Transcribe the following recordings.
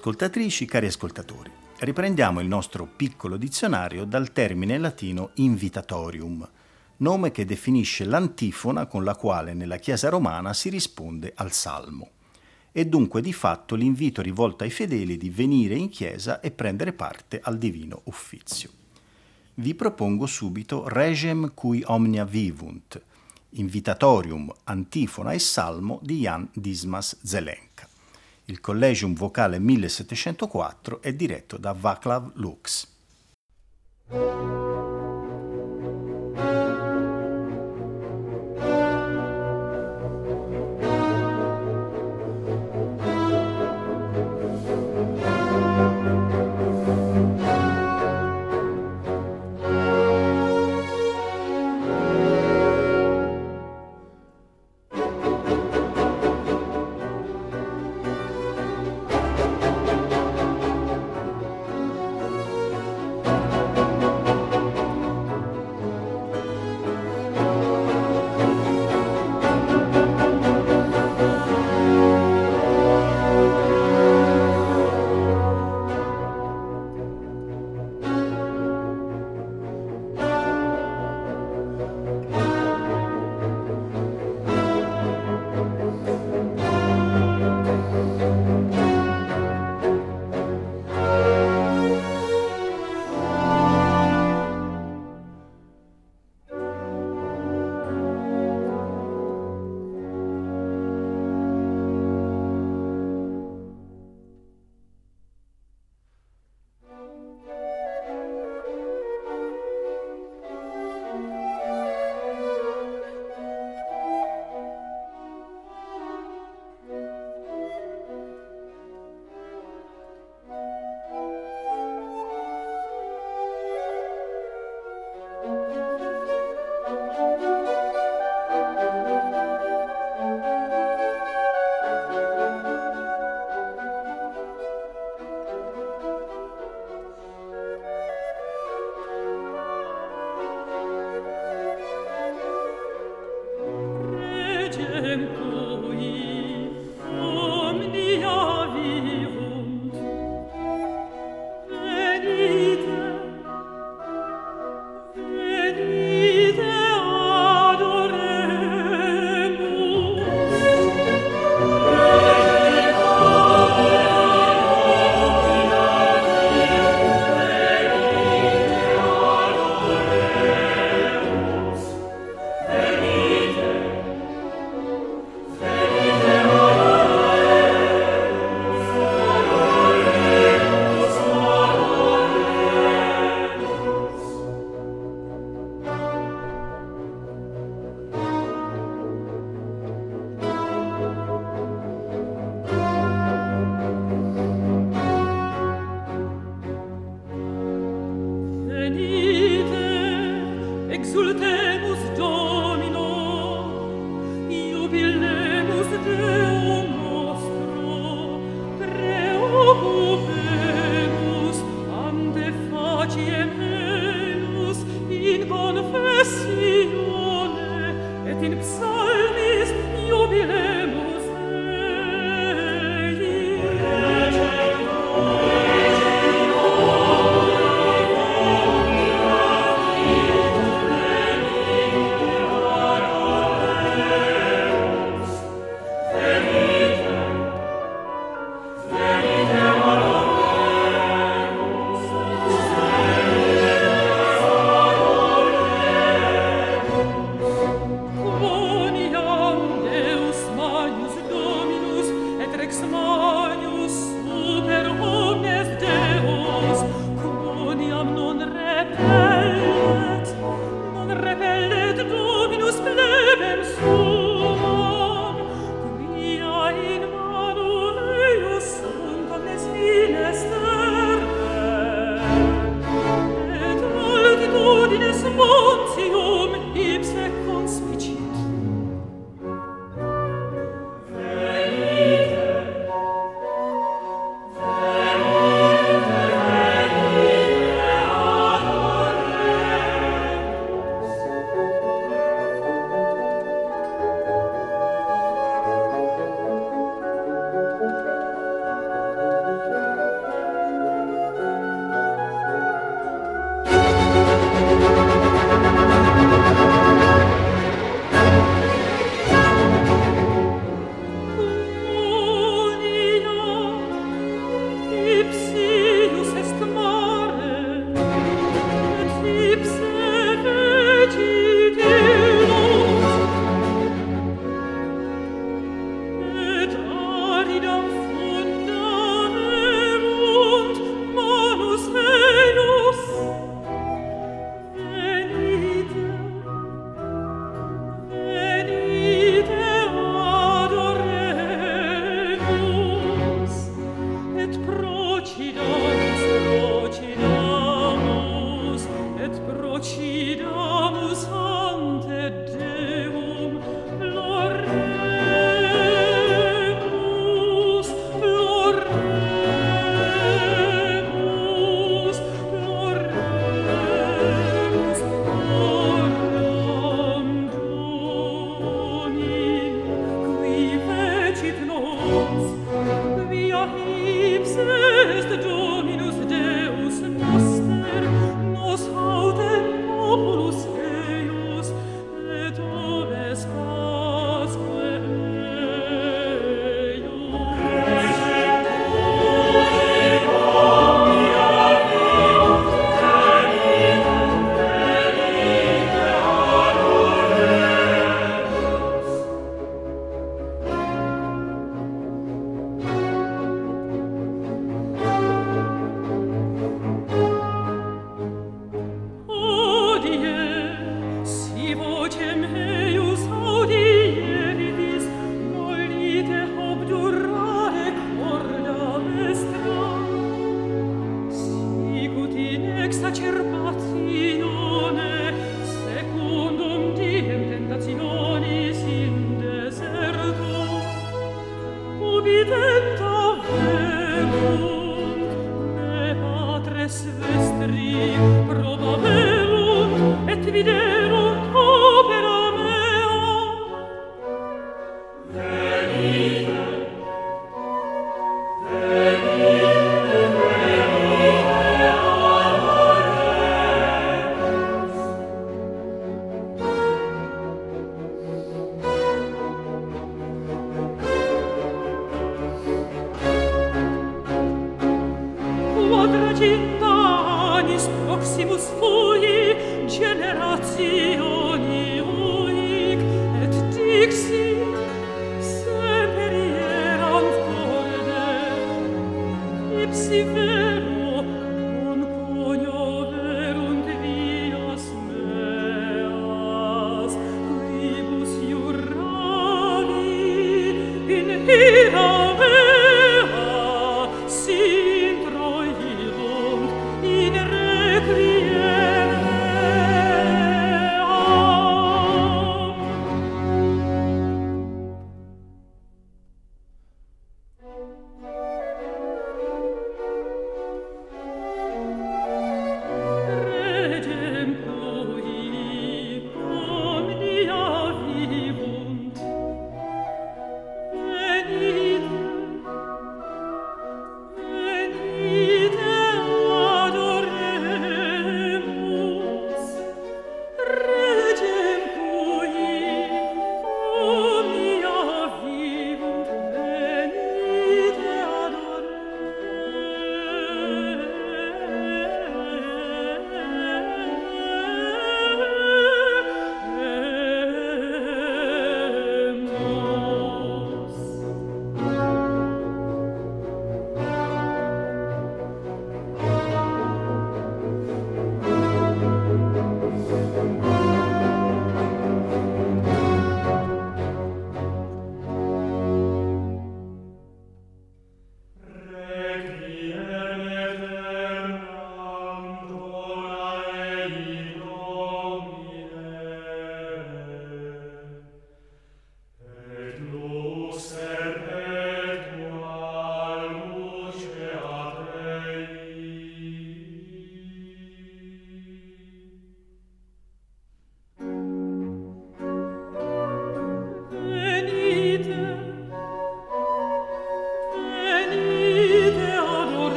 Ascoltatrici, cari ascoltatori, riprendiamo il nostro piccolo dizionario dal termine latino invitatorium, nome che definisce l'antifona con la quale nella Chiesa romana si risponde al salmo. E dunque di fatto l'invito rivolto ai fedeli di venire in chiesa e prendere parte al divino uffizio. Vi propongo subito Regem cui omnia vivunt, invitatorium, antifona e salmo di Jan Dismas Zelenka. Il Collegium Vocale 1704 è diretto da Vaclav Lux.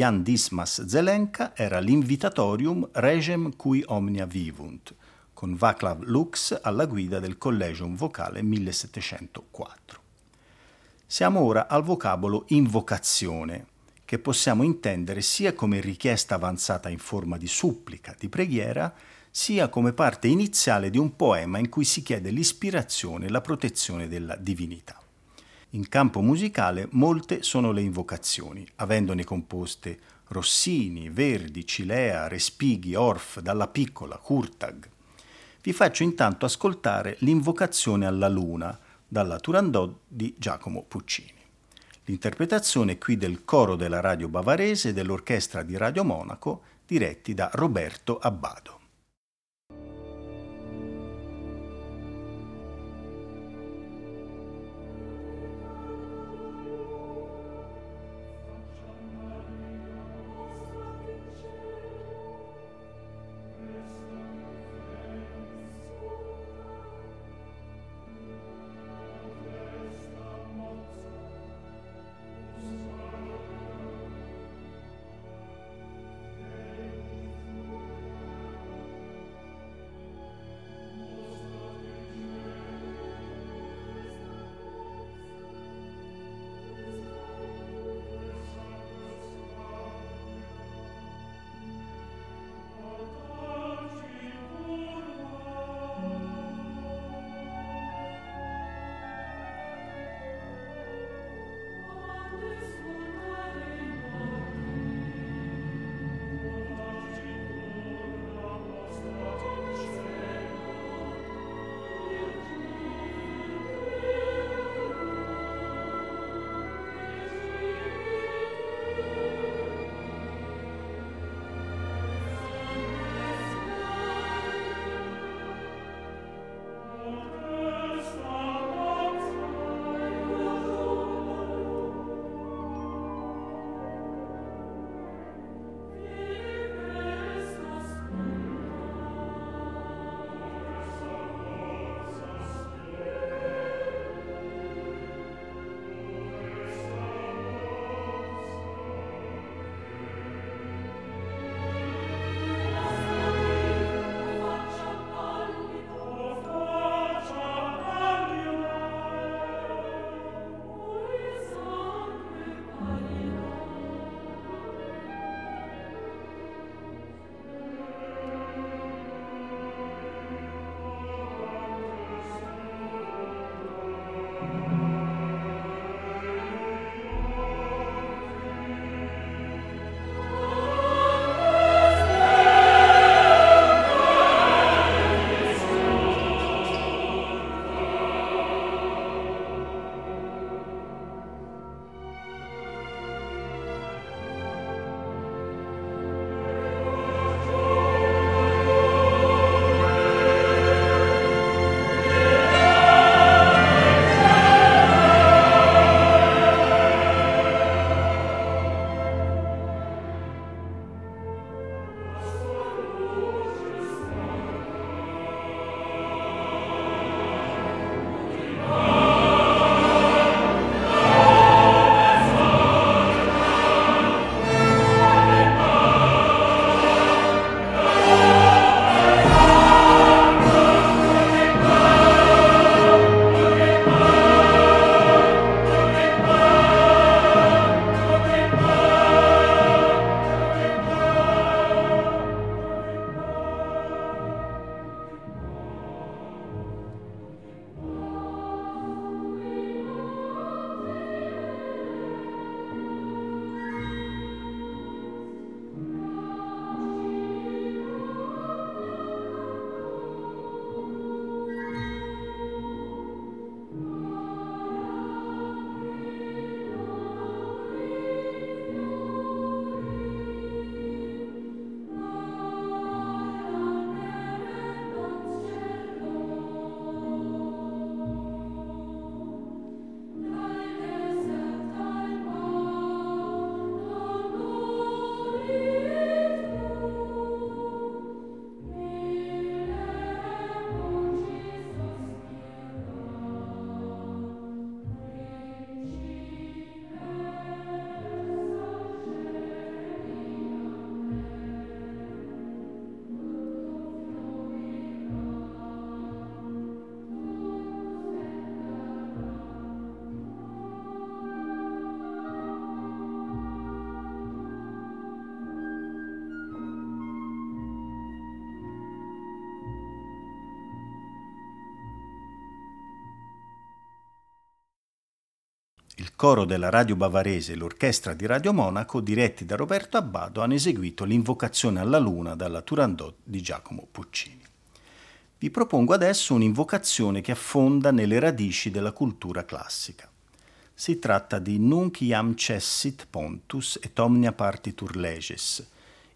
Jan Dismas Zelenka era l'Invitatorium Regem cui omnia vivunt, con Václav Lux alla guida del Collegium Vocale 1704. Siamo ora al vocabolo invocazione, che possiamo intendere sia come richiesta avanzata in forma di supplica, di preghiera, sia come parte iniziale di un poema in cui si chiede l'ispirazione e la protezione della divinità. In campo musicale molte sono le invocazioni, avendone composte Rossini, Verdi, Cilea, Respighi, Orff, Dalla Piccola, Kurtag. Vi faccio intanto ascoltare l'invocazione alla luna dalla Turandot di Giacomo Puccini. L'interpretazione qui del coro della radio bavarese e dell'orchestra di Radio Monaco diretti da Roberto Abbado. Coro della Radio Bavarese e l'orchestra di Radio Monaco, diretti da Roberto Abbado, hanno eseguito l'invocazione alla luna dalla Turandot di Giacomo Puccini. Vi propongo adesso un'invocazione che affonda nelle radici della cultura classica. Si tratta di Nunc iam cessit pontus et omnia partitur leges,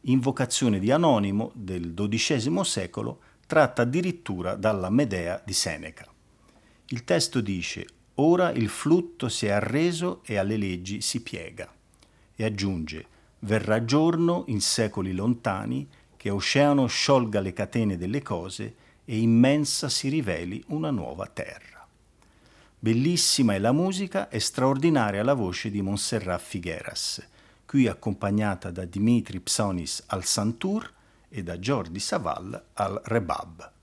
invocazione di Anonimo del XII secolo, tratta addirittura dalla Medea di Seneca. Il testo dice Ora il flutto si è arreso e alle leggi si piega. E aggiunge, verrà giorno in secoli lontani che oceano sciolga le catene delle cose e immensa si riveli una nuova terra. Bellissima è la musica e straordinaria la voce di Montserrat Figueras, qui accompagnata da Dimitri Psonis al santur e da Jordi Saval al rebab.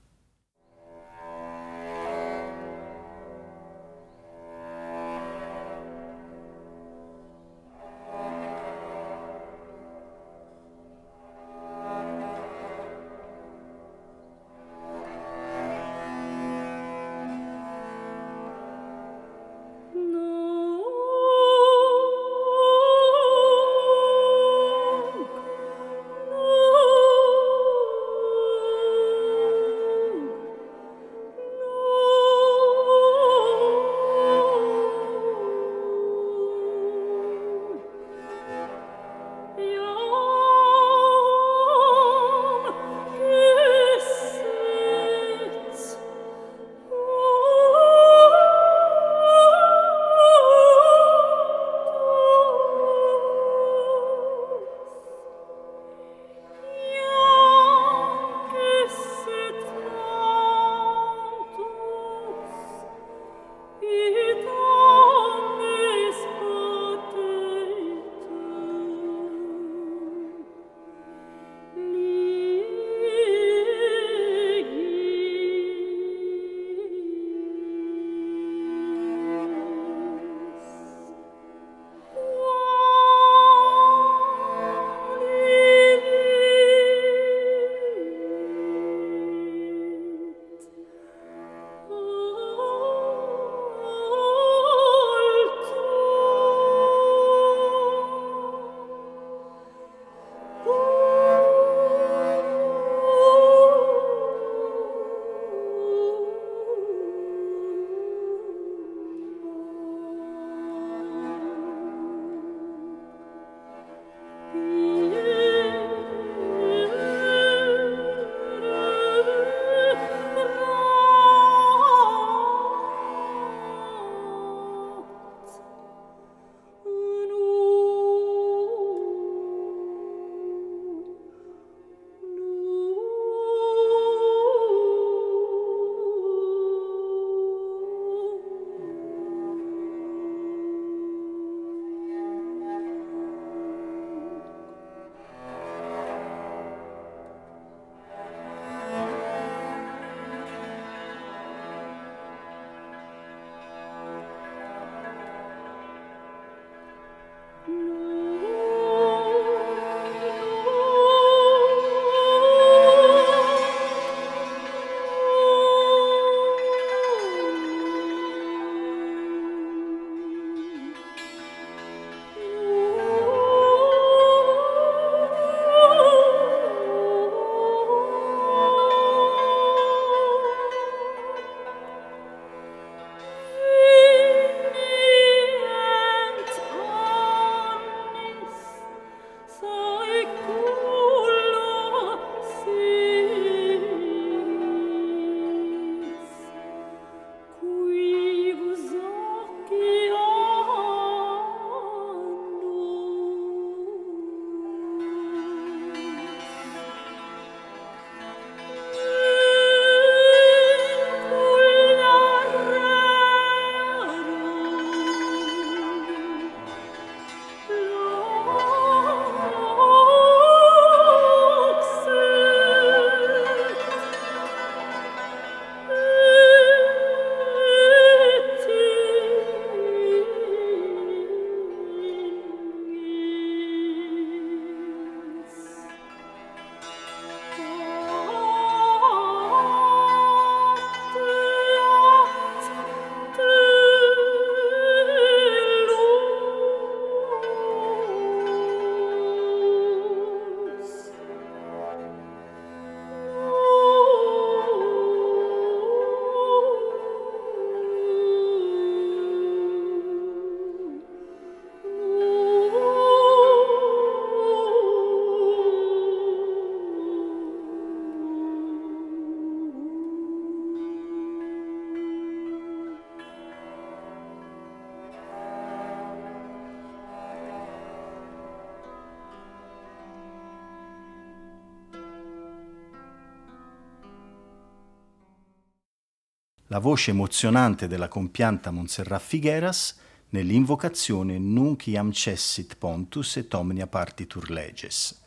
La voce emozionante della compianta Montserrat Figueras nell'invocazione Nunc iam cessit pontus et omnia partitur leges.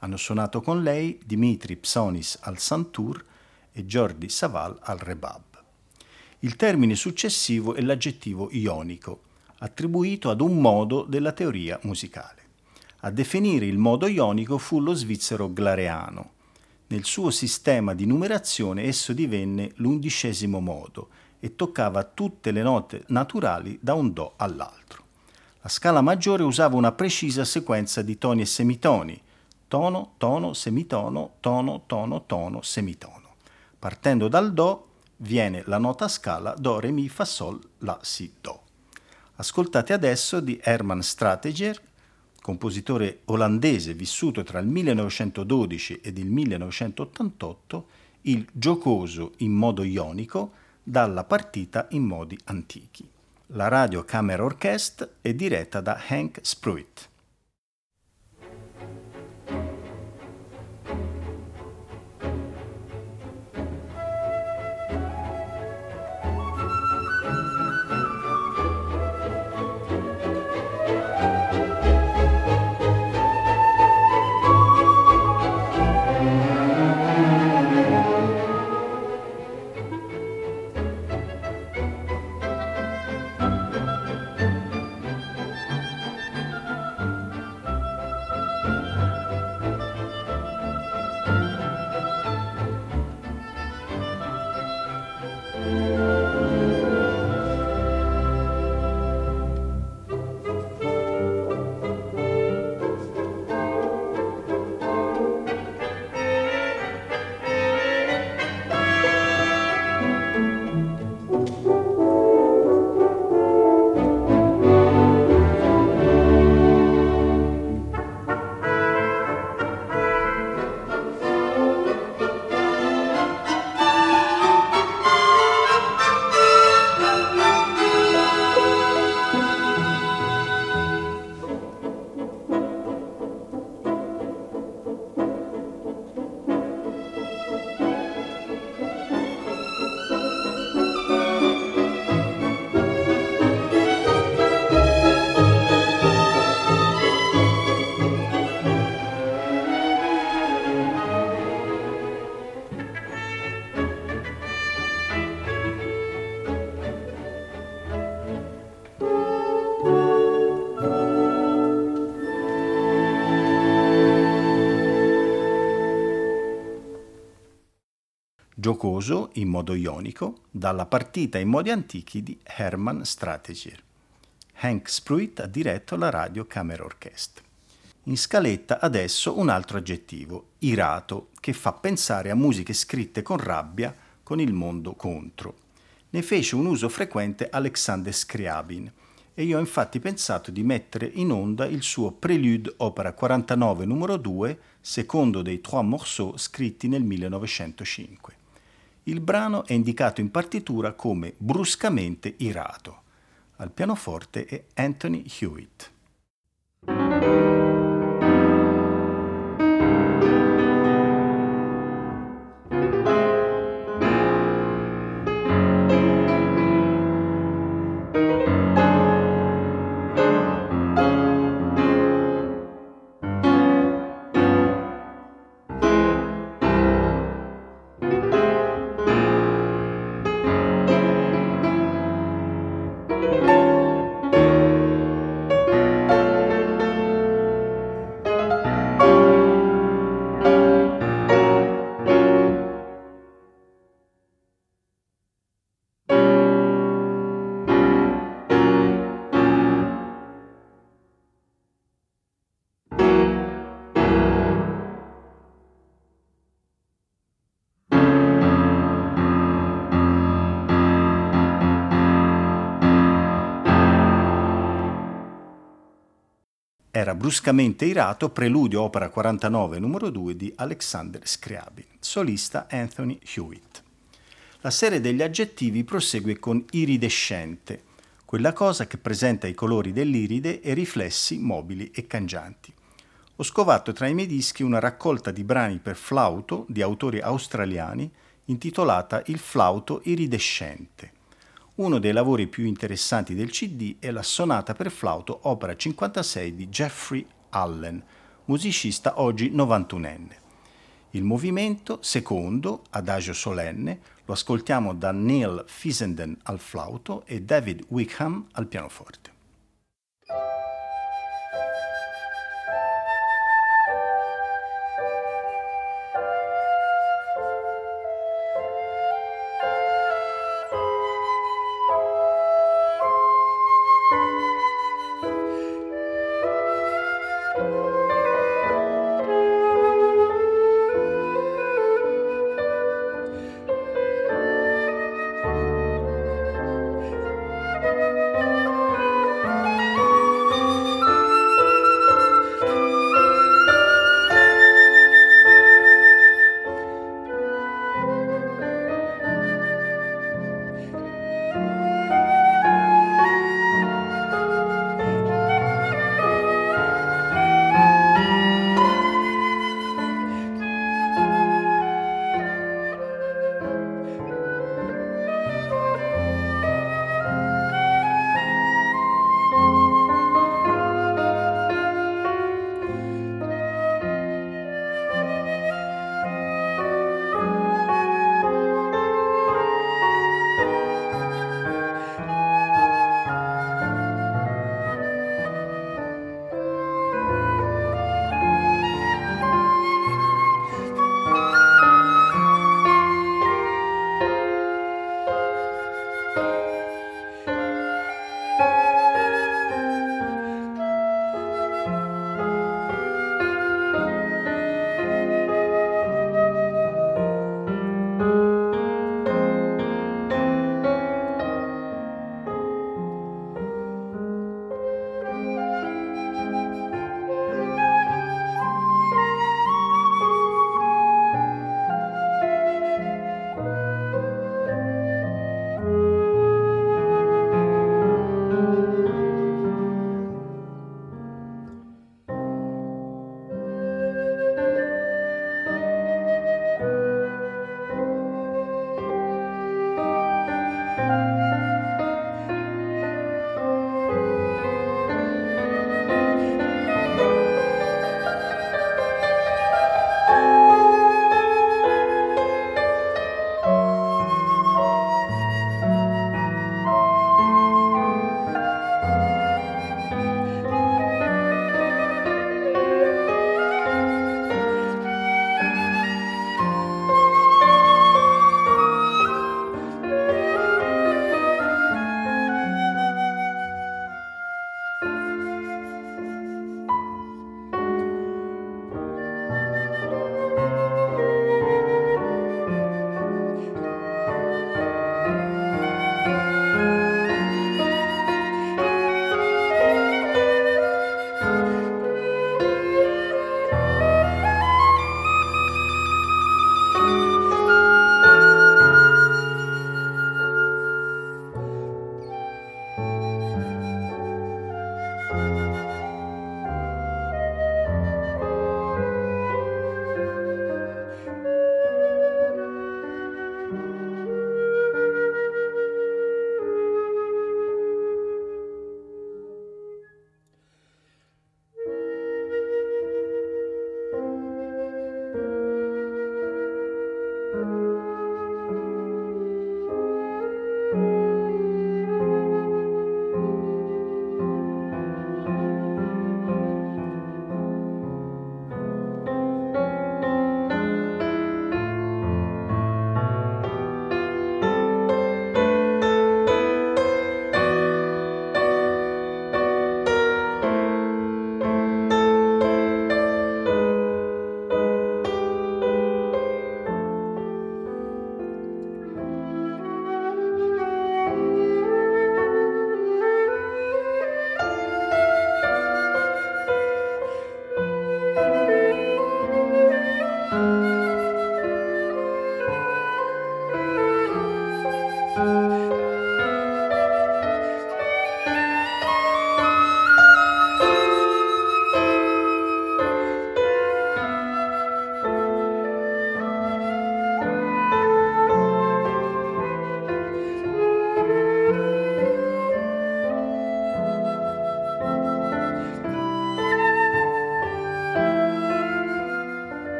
Hanno suonato con lei Dimitri Psonis al santur e Jordi Saval al rebab. Il termine successivo è l'aggettivo ionico, attribuito ad un modo della teoria musicale. A definire il modo ionico fu lo svizzero Glareano. Nel suo sistema di numerazione esso divenne l'undicesimo modo e toccava tutte le note naturali da un Do all'altro. La scala maggiore usava una precisa sequenza di toni e semitoni, tono, tono, semitono, tono, tono, tono, semitono. Partendo dal Do viene la nota scala Do, Re, Mi, Fa, Sol, La, Si, Do. Ascoltate adesso di Herman Strateger, compositore olandese vissuto tra il 1912 ed il 1988, il giocoso in modo ionico dalla partita in modi antichi. La Radio Camera Orchestra è diretta da Hank Spruitt. Giocoso in modo ionico dalla partita in modi antichi di Hermann Strategier. Hank Spruitt ha diretto la Radio Camera Orchestra. In scaletta adesso un altro aggettivo, irato, che fa pensare a musiche scritte con rabbia, con il mondo contro. Ne fece un uso frequente Alexander Scriabin e io ho infatti pensato di mettere in onda il suo Prelude opera 49 numero 2, secondo dei Trois Morceaux scritti nel 1905. Il brano è indicato in partitura come bruscamente irato. Al pianoforte è Anthony Hewitt. Bruscamente irato Preludio opera 49 numero 2 di Alexander Scriabin, solista Anthony Hewitt. La serie degli aggettivi prosegue con iridescente, quella cosa che presenta i colori dell'iride e riflessi mobili e cangianti. Ho scovato tra i miei dischi una raccolta di brani per flauto di autori australiani intitolata Il flauto iridescente. Uno dei lavori più interessanti del CD è la sonata per flauto opera 56 di Jeffrey Allen, musicista oggi 91enne. Il movimento secondo, adagio solenne, lo ascoltiamo da Neil Fissenden al flauto e David Wickham al pianoforte.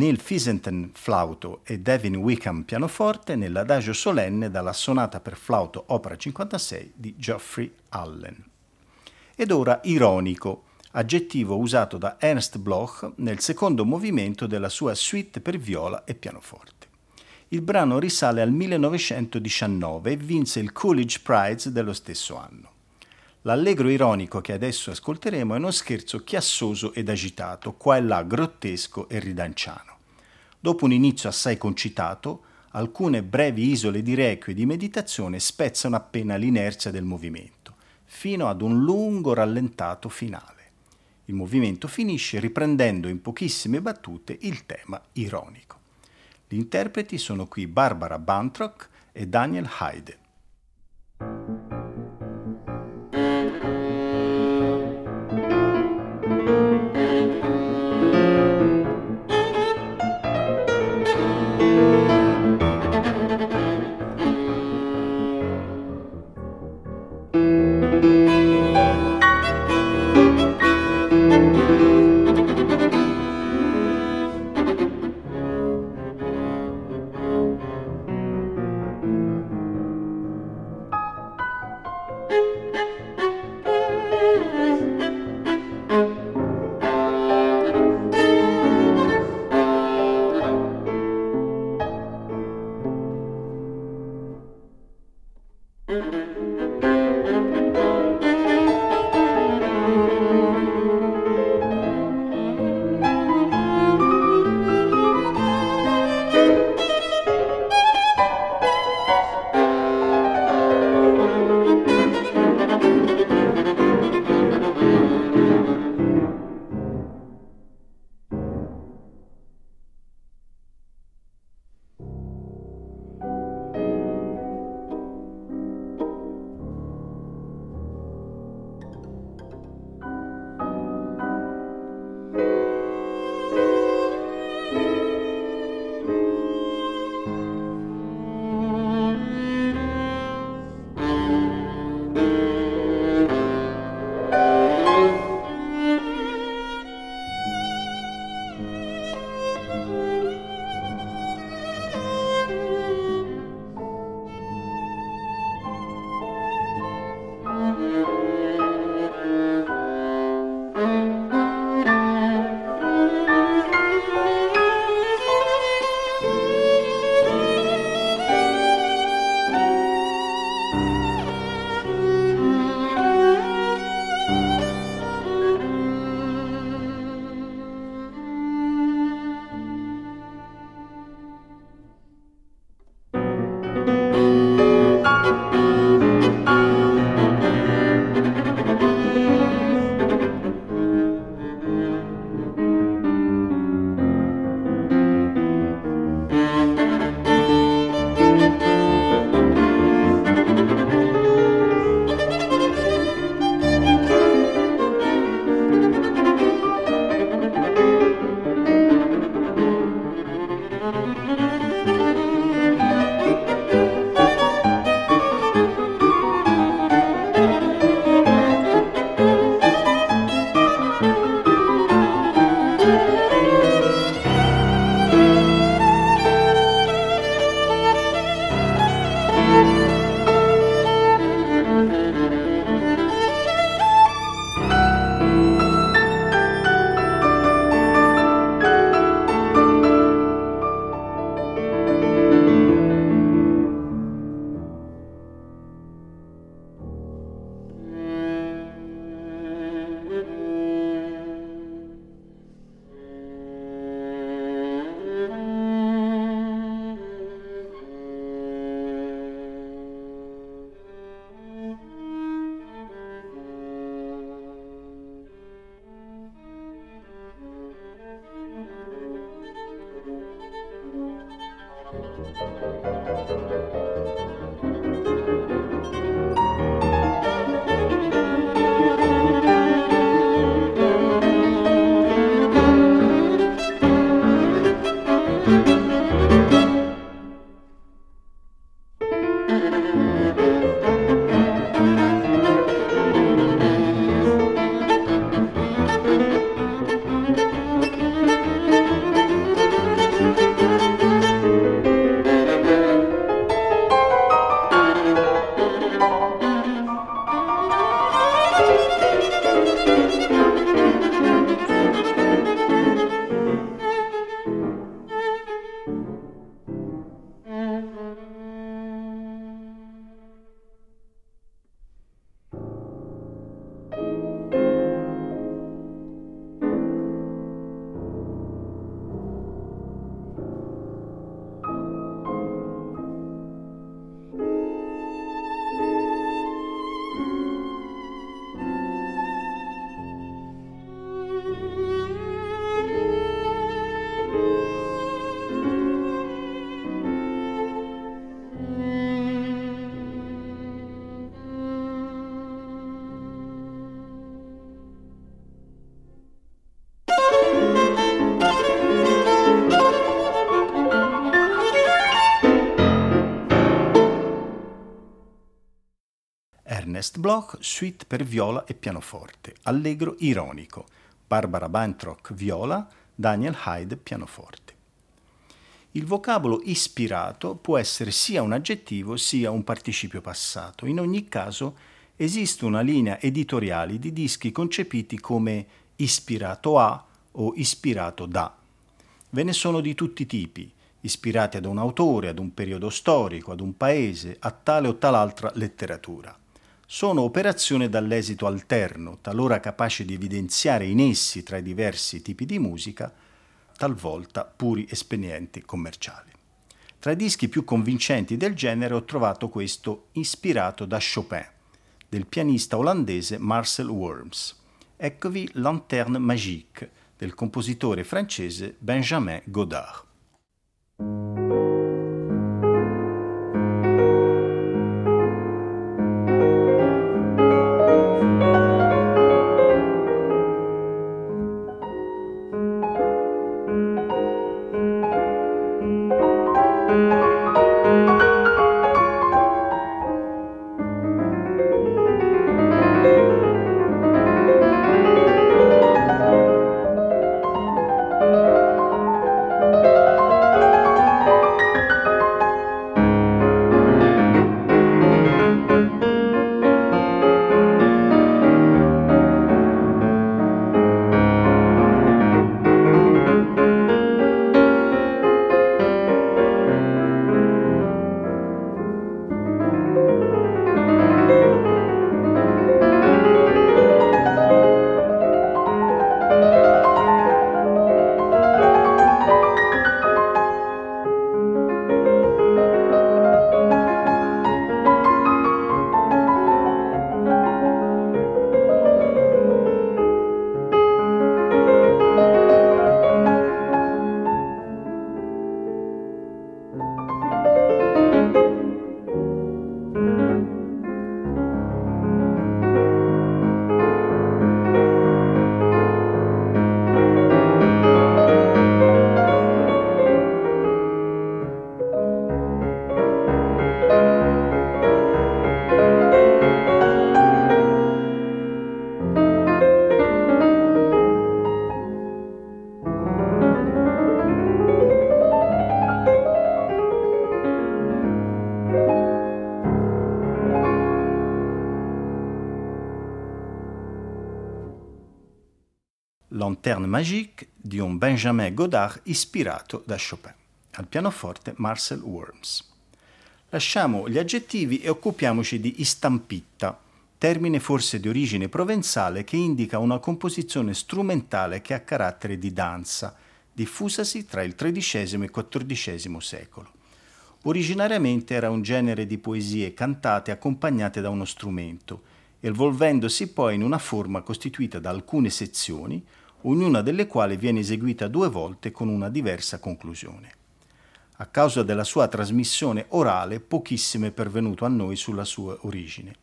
Neil Fisenten flauto e Devin Wickham pianoforte nell'adagio solenne dalla sonata per flauto opera 56 di Geoffrey Allen. Ed ora ironico, aggettivo usato da Ernst Bloch nel secondo movimento della sua suite per viola e pianoforte. Il brano risale al 1919 e vinse il Coolidge Prize dello stesso anno. L'allegro ironico che adesso ascolteremo è uno scherzo chiassoso ed agitato, qua e là grottesco e ridanciano. Dopo un inizio assai concitato, alcune brevi isole di requie e di meditazione spezzano appena l'inerzia del movimento, fino ad un lungo rallentato finale. Il movimento finisce riprendendo in pochissime battute il tema ironico. Gli interpreti sono qui Barbara Bantrock e Daniel Heide. Ernest Bloch, suite per viola e pianoforte, allegro ironico, Barbara Bantrock viola, Daniel Hyde pianoforte. Il vocabolo ispirato può essere sia un aggettivo sia un participio passato. In ogni caso esiste una linea editoriale di dischi concepiti come ispirato a o ispirato da. Ve ne sono di tutti i tipi, ispirati ad un autore, ad un periodo storico, ad un paese, a tale o tal'altra letteratura. Sono operazioni dall'esito alterno, talora capaci di evidenziare i nessi tra i diversi tipi di musica, talvolta puri espedienti commerciali. Tra i dischi più convincenti del genere ho trovato questo ispirato da Chopin, del pianista olandese Marcel Worms. Eccovi Lanterne Magique del compositore francese Benjamin Godard. Lanterne Magique di un Benjamin Godard ispirato da Chopin. Al pianoforte Marcel Worms. Lasciamo gli aggettivi e occupiamoci di istampitta, termine forse di origine provenzale che indica una composizione strumentale che ha carattere di danza, diffusasi tra il XIII e XIV secolo. Originariamente era un genere di poesie cantate accompagnate da uno strumento, evolvendosi poi in una forma costituita da alcune sezioni, ognuna delle quali viene eseguita due volte con una diversa conclusione. A causa della sua trasmissione orale, pochissimo è pervenuto a noi sulla sua origine.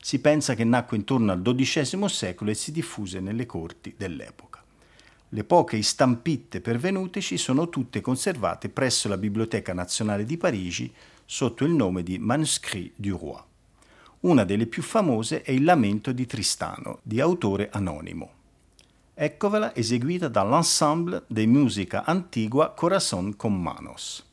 Si pensa che nacque intorno al XII secolo e si diffuse nelle corti dell'epoca. Le poche istampitte pervenuteci sono tutte conservate presso la Biblioteca Nazionale di Parigi sotto il nome di Manuscrits du Roi. Una delle più famose è il Lamento di Tristano, di autore anonimo. Eccovela eseguita dall'ensemble de musica antigua Corazon con Manos.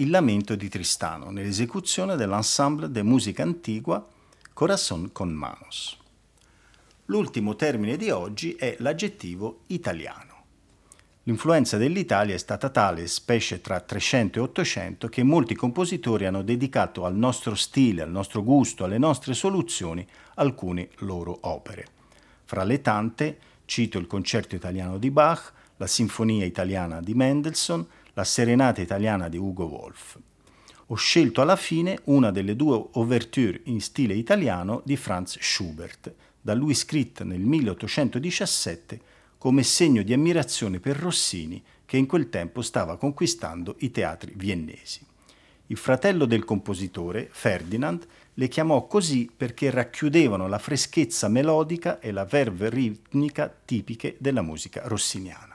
Il lamento di Tristano, nell'esecuzione dell'ensemble de musica antigua Corazon con Manos. L'ultimo termine di oggi è l'aggettivo italiano. L'influenza dell'Italia è stata tale, specie tra 300 e 800, che molti compositori hanno dedicato al nostro stile, al nostro gusto, alle nostre soluzioni alcune loro opere. Fra le tante cito il concerto italiano di Bach, la sinfonia italiana di Mendelssohn, la serenata italiana di Ugo Wolf. Ho scelto alla fine una delle due ouverture in stile italiano di Franz Schubert, da lui scritta nel 1817 come segno di ammirazione per Rossini che in quel tempo stava conquistando i teatri viennesi. Il fratello del compositore, Ferdinand, le chiamò così perché racchiudevano la freschezza melodica e la verve ritmica tipiche della musica rossiniana.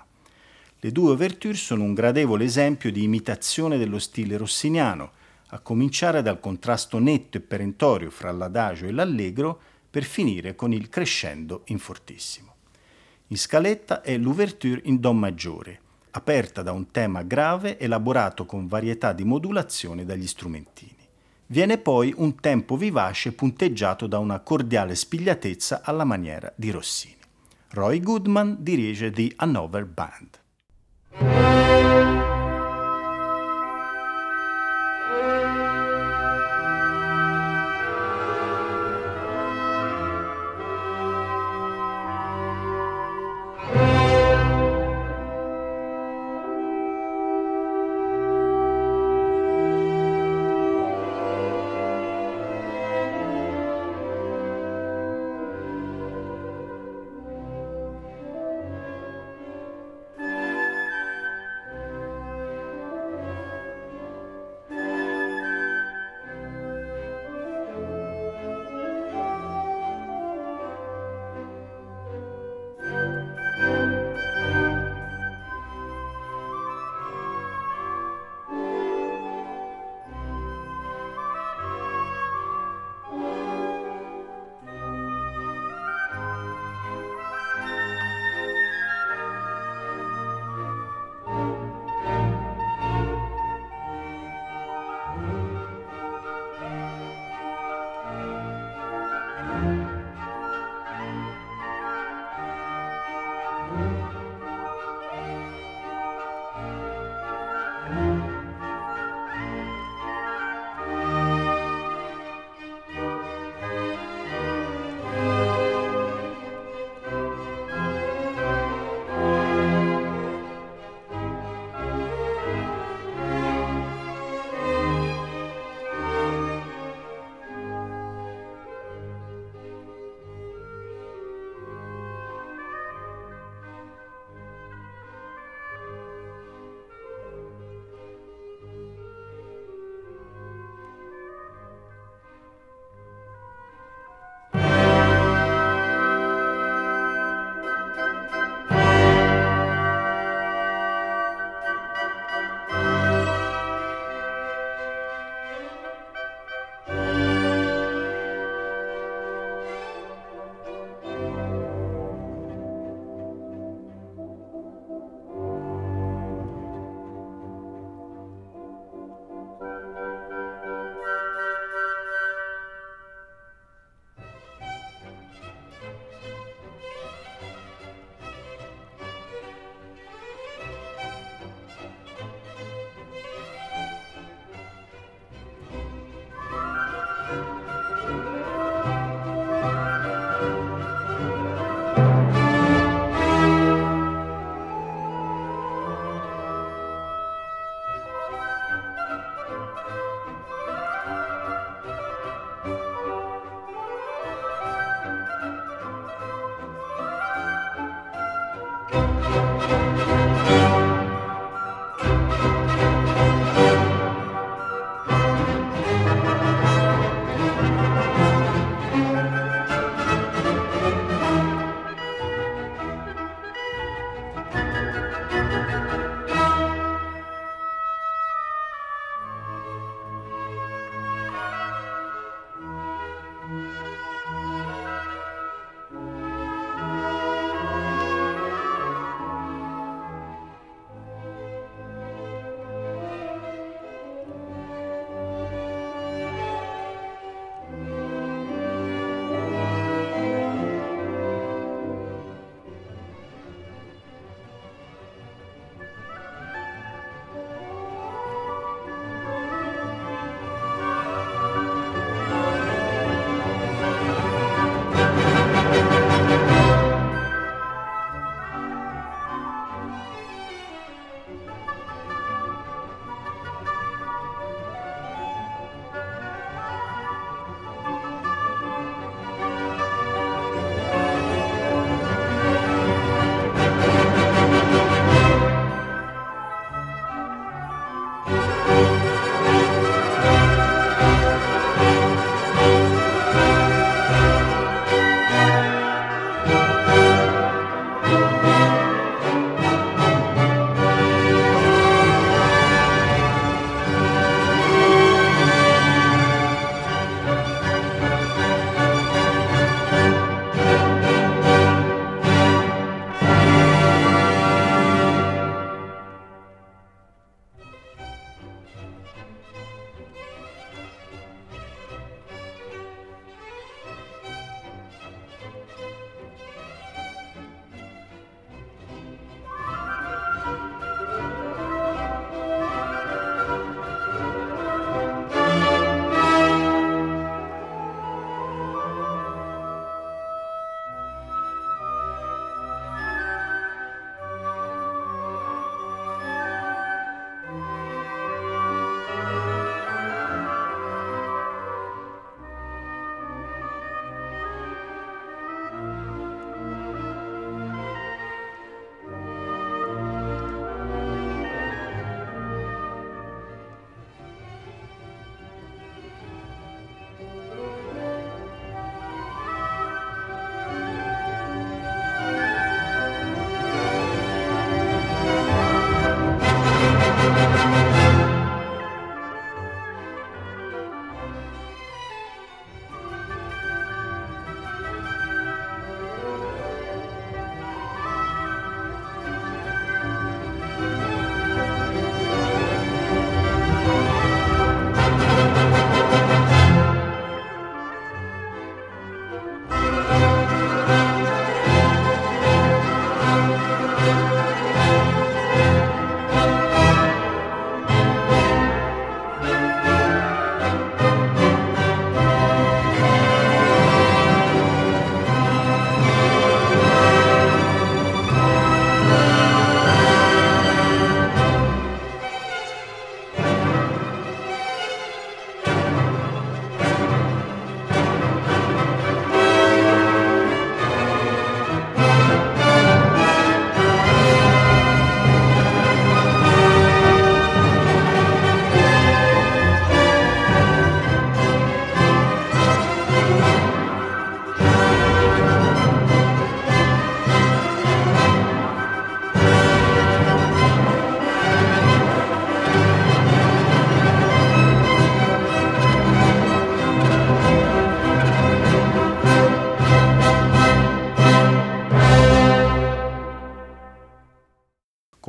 Le due ouverture sono un gradevole esempio di imitazione dello stile rossiniano, a cominciare dal contrasto netto e perentorio fra l'adagio e l'allegro per finire con il crescendo in fortissimo. In scaletta è l'ouverture in Do maggiore, aperta da un tema grave elaborato con varietà di modulazione dagli strumentini. Viene poi un tempo vivace punteggiato da una cordiale spigliatezza alla maniera di Rossini. Roy Goodman dirige The Hanover Band. Música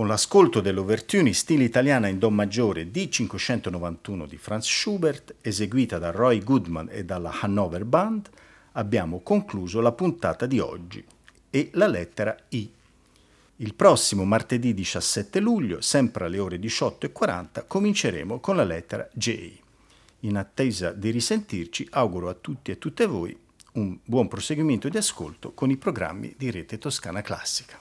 con l'ascolto dell'Ouverture in stile italiana in Do maggiore D591 di Franz Schubert, eseguita da Roy Goodman e dalla Hannover Band, abbiamo concluso la puntata di oggi e la lettera I. Il prossimo martedì 17 luglio, sempre alle ore 18.40, cominceremo con la lettera J. In attesa di risentirci, auguro a tutti e tutte voi un buon proseguimento di ascolto con i programmi di Rete Toscana Classica.